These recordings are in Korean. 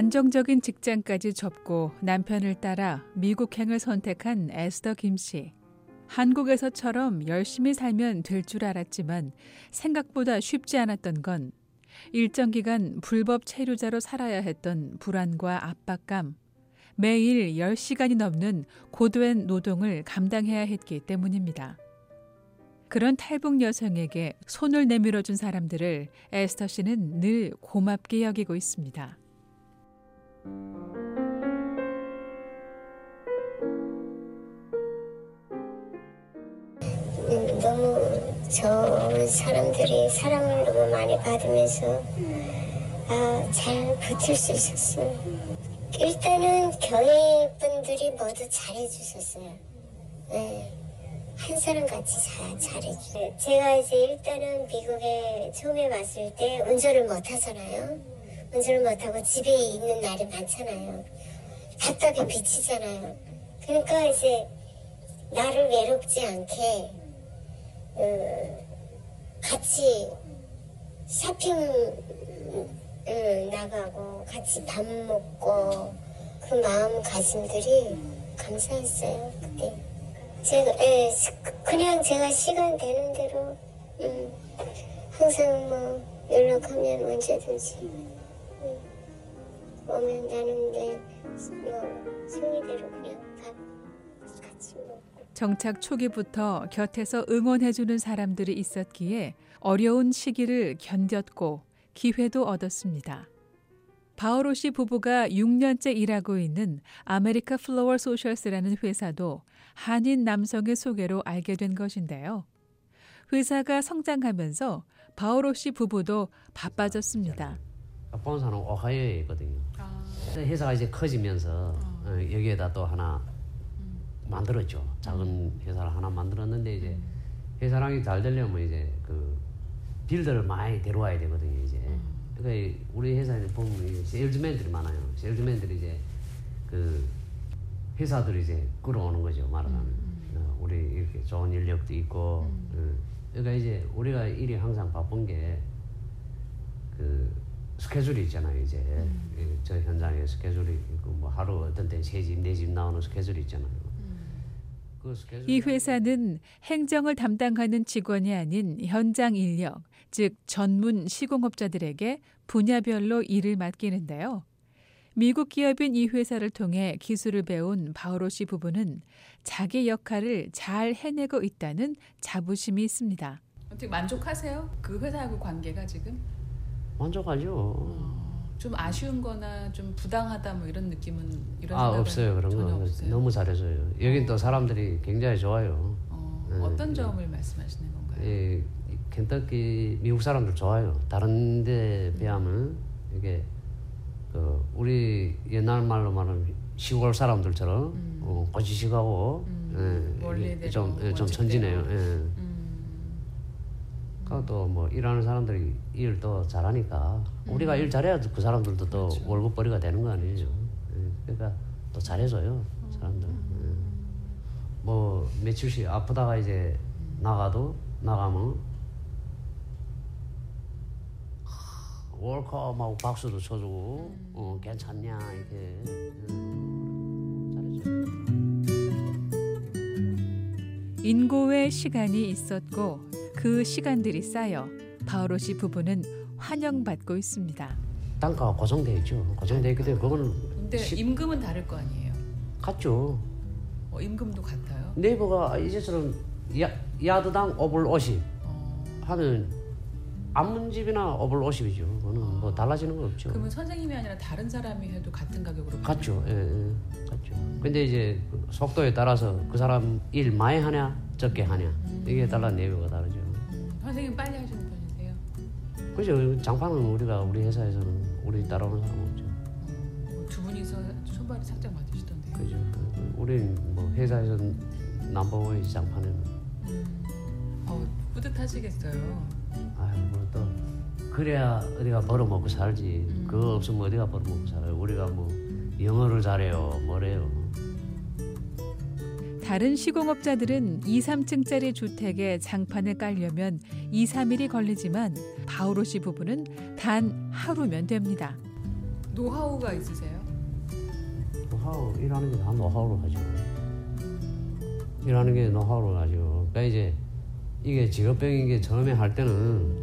안정적인 직장까지 접고 남편을 따라 미국행을 선택한 에스더 김 씨. 한국에서처럼 열심히 살면 될 줄 알았지만 생각보다 쉽지 않았던 건 일정 기간 불법 체류자로 살아야 했던 불안과 압박감, 매일 10시간이 넘는 고도의 노동을 감당해야 했기 때문입니다. 그런 탈북 여성에게 손을 내밀어 준 사람들을 에스터 씨는 늘 고맙게 여기고 있습니다. 너무 좋은 사람들이 사랑을 너무 많이 받으면서 아, 잘 버틸 수 있었어요. 일단은 교회 분들이 모두 잘해주셨어요. 네. 한 사람 같이 잘, 잘해주세요. 제가 이제 일단은 미국에 처음에 왔을 때 운전을 못 하잖아요. 운전을 못 하고 집에 있는 날이 많잖아요. 답답해 미치잖아요. 그러니까 이제 나를 외롭지 않게 어, 같이 쇼핑 응, 나가고 같이 밥 먹고 그 마음가짐들이 감사했어요 그때 제가 예, 그냥 제가 시간 되는 대로 음, 항상 뭐 연락하면 언제든지 음, 나는 내뭐 생리대로 그냥 밥 같이 먹고 정착 초기부터 곁에서 응원해주는 사람들이 있었기에 어려운 시기를 견뎠고 기회도 얻었습니다. 바오로 씨 부부가 6년째 일하고 있는 아메리카 플로어 소셜스라는 회사도 한인 남성의 소개로 알게 된 것인데요. 회사가 성장하면서 바오로 씨 부부도 바빠졌습니다. 본사는 오하이오에 있거든요. 아. 회사가 이제 커지면서 어. 여기에다 또 하나 음. 만들었죠. 작은 회사를 하나 만들었는데 이제 음. 회사랑이 잘 되려면 이제 그 빌더를 많이 데려와야 되거든요. 이제 그러니까 우리 회사에 보면 세일즈맨들이 많아요. 세일즈맨들이 이제 그 회사들이 이제 끌어오는 거죠. 말하자면 음. 어, 우리 이렇게 좋은 인력도 있고 음. 어, 그러니까 이제 우리가 일이 항상 바쁜 게그 스케줄이 있잖아요. 이제 음. 저 현장에 스케줄이 있고 뭐 하루 어떤 때 세 집, 네 집 나오는 스케줄이 있잖아요. 그이 회사는 행정을 담당하는 직원이 아닌 현장 인력, 즉 전문 시공업자들에게 분야별로 일을 맡기는데요. 미국 기업인 이 회사를 통해 기술을 배운 바오로 씨 부부는 자기 역할을 잘 해내고 있다는 자부심이 있습니다. 어떻게 만족하세요? 그 회사하고 관계가 지금? 만족하죠. 어, 좀 아쉬운 거나 좀 부당하다 뭐 이런 느낌은 이런 아 없어요 그런 거 없어요. 너무 잘해줘요. 여긴 또 사람들이 굉장히 좋아요. 어, 네. 어떤 점을 말씀하시는 건가요? 예, 켄터키 미국 사람들 좋아요. 다른 데 비하면 이게 그 우리 옛날 말로 말하면 시골 사람들처럼 음. 어, 고지식하고 음. 예, 좀, 예, 좀 천진해요. 예. 음. 또뭐 일하는 사람들이 일도 잘하니까 음. 우리가 일 잘해야 그 사람들도 또 그렇죠. 월급벌이가 되는 거 아니에요. 예. 그러니까 또 잘해줘요 사람들. 음. 예. 뭐 며칠씩 아프다가 이제 나가도 나가면 월컵하고 박수도 쳐주고 음. 어, 괜찮냐 이렇게 음, 잘해줘. 인고의 시간이 있었고 그 시간들이 쌓여 바오로 씨 부부는 환영받고 있습니다. 단가가 고정돼 있죠. 고정돼 있기 때문에 그거는 근데 시... 임금은 다를 거 아니에요. 같죠. 어, 임금도 같아요. 네이버가 이제처럼 야, 야드당 5불 50 어... 하면 안문집이나 어블 50이죠. 그거는 아. 뭐 달라지는 건 없죠. 그러면 선생님이 아니라 다른 사람이 해도 같은 가격으로 같죠. 예, 예, 같죠. 근데 이제 그 속도에 따라서 그 사람 일 많이 하냐 적게 하냐 음. 이게 따라 내부가 다르죠. 음. 선생님 빨리 하시는 편이세요? 그죠. 장판은 우리가 우리 회사에서는 우리 따라오는 사람 없죠. 어, 두 분이서 손발이 살짝 맞으시던데요. 그죠. 그, 우리는 뭐 회사에서 남버원이 장판에는. 음. 어, 뿌듯하시겠어요. 아유 뭐또 그래야 어디가 벌어먹고 살지. 음. 그거 없으면 어디가 벌어먹고 살아요. 우리가 뭐 영어를 잘해요. 뭐래요. 다른 시공업자들은 2, 3층짜리 주택에 장판을 깔려면 2, 3일이 걸리지만 바우로 씨 부부는 단 하루면 됩니다. 노하우가 있으세요? 노하우 일하는 게 다 노하우로 하죠. 일하는 게 노하우로 하죠. 그러니까 이제 이게 직업병인 게 처음에 할 때는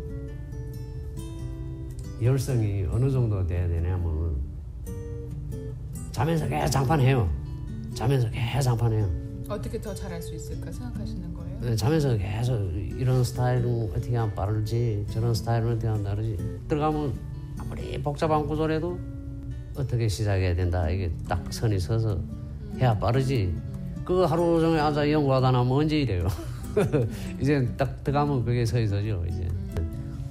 열성이 어느 정도 돼야 되냐면 자면서 계속 장판해요. 자면서 계속 장판해요. 어떻게 더 잘할 수 있을까 생각하시는 거예요? 네, 자면서 계속 이런 스타일은 어떻게 하면 빠르지 저런 스타일은 어떻게 하면 다르지 들어가면 아무리 복잡한 구조라도 어떻게 시작해야 된다. 이게 딱 선이 서서 해야 빠르지. 그거 하루 종일 앉아 연구하다 나면 언제 이래요? 이제 딱 들어가면 그게 서 있어죠 이제.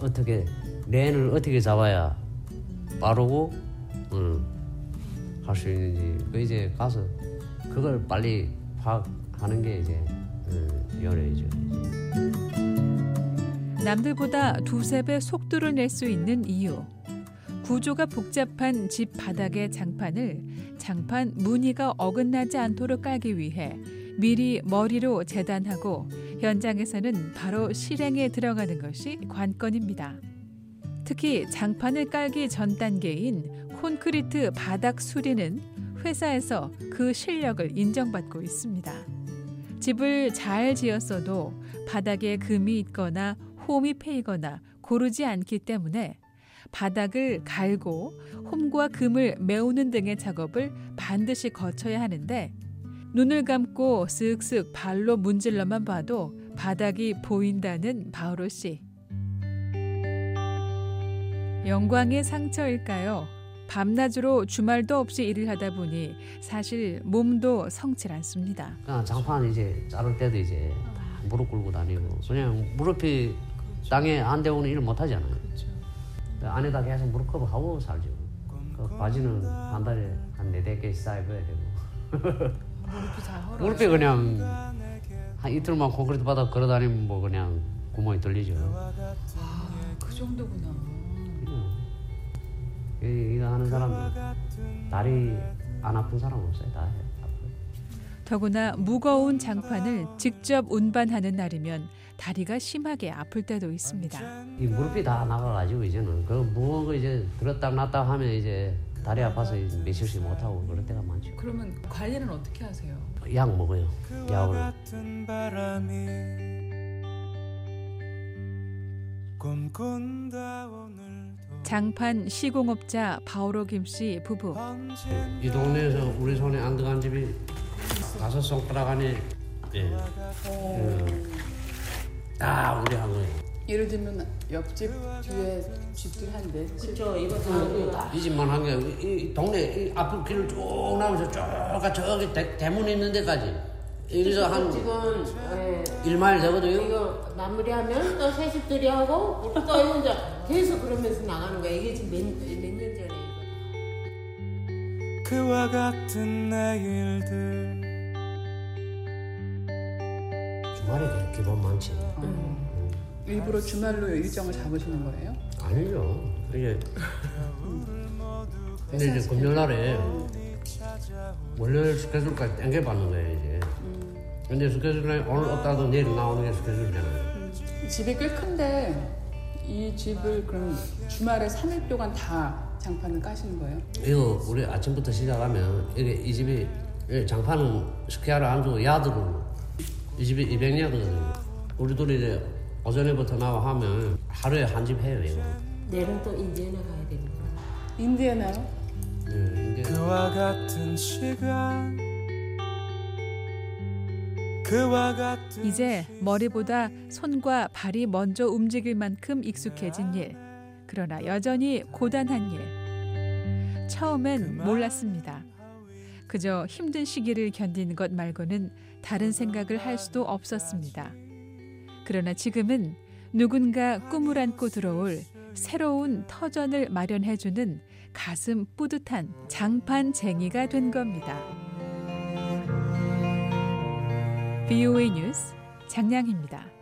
어떻게 렌을 어떻게 잡아야 빠르고 음, 할수 있는지. 그 이제 가서 그걸 빨리 파악하는 게 이제 음, 연애죠. 남들보다 두세 배 속도를 낼 수 있는 이유. 구조가 복잡한 집 바닥의 장판을 장판 무늬가 어긋나지 않도록 깔기 위해 미리 머리로 재단하고 현장에서는 바로 실행에 들어가는 것이 관건입니다. 특히 장판을 깔기 전 단계인 콘크리트 바닥 수리는 회사에서 그 실력을 인정받고 있습니다. 집을 잘 지었어도 바닥에 금이 있거나 홈이 패이거나 고르지 않기 때문에 바닥을 갈고 홈과 금을 메우는 등의 작업을 반드시 거쳐야 하는데 눈을 감고 쓱쓱 발로 문질러만 봐도 바닥이 보인다는 바오로 씨. 영광의 상처일까요? 밤낮으로 주말도 없이 일을 하다 보니 사실 몸도 성칠 않습니다. 그냥 장판 이제 자를 때도 이제 다 무릎 꿇고 다니고 그냥 무릎이 땅에 안 대고는 일을 못 하잖아요. 그 안에다 계속 무릎 커버 하고 살죠. 그 바지는 한 달에 한 네댓 개씩 쌓여 입어야 되고 무릎이 그냥 한 이틀만 콘크리트 바닥 걸어 다니면 뭐 그냥 구멍이 뚫리죠. 아, 그 정도구나. 이- 이거 하는 사람들 다리 안 아픈 사람 없어요. 다 해. 아파요. 더구나 무거운 장판을 직접 운반하는 날이면 다리가 심하게 아플 때도 있습니다. 이 무릎이 다 나가가지고 이제는 그 무거운 거 이제 들었다 놨다 하면 이제 다리 아파서 며칠씩 못 하고 그럴 때가 많죠. 그러면 관리는 어떻게 하세요? 약 먹어요. 약을 같은 바람이 꿈꾼다 오늘도 장판 시공업자 바오로 김씨 부부. 이 동네에서 우리 손에 안 들어간 집이 다섯 손가락 안에 예. 그, 다 우리 한 거예요. 예를 들면 옆집 뒤에 집들 한대. 그렇죠. 이거 다이 집만 한 게 이 동네 이 앞을 길을 쭉 나오면서 쭉 저기 대, 대문 있는 데까지 여기서 한 지금 예, 1마일 되거든요. 이거 마무리하면 또새 집들이 하고 또 이제 계속 그러면서 나가는 거야. 이게 지금 몇년 전에 이거. 그와 같은 내일들 주말에 기분 많지. 일부러 주말로 일정을 잡으시는 거예요? 아니죠. 이제 근데 이제 금요일 날에 월요일 스케줄까지 거예요 이제. 근데 스케줄에 오늘 없다도 내일 나오는 게 스케줄이잖아요. 집이 꽤 큰데 이 집을 그럼 주말에 3일 동안 다 장판을 까시는 거예요? 이거 우리 아침부터 시작하면 이게 이 집이 이 장판은 square를 안 주고 야드로 이 집이 200야드거든요. 우리 둘이 이제 오전에부터 나와 하면 하루에 한 집 해요 이거. 내일은 또 인디애나 가야 되는 거야. 인디애나요? 예, 이게 그와 같은 시간 이제 머리보다 손과 발이 먼저 움직일 만큼 익숙해진 일. 그러나 여전히 고단한 일. 처음엔 몰랐습니다. 그저 힘든 시기를 견디는 것 말고는 다른 생각을 할 수도 없었습니다. 그러나 지금은 누군가 꿈을 안고 들어올 새로운 터전을 마련해주는 가슴 뿌듯한 장판쟁이가 된 겁니다. BOA 뉴스 장량입니다.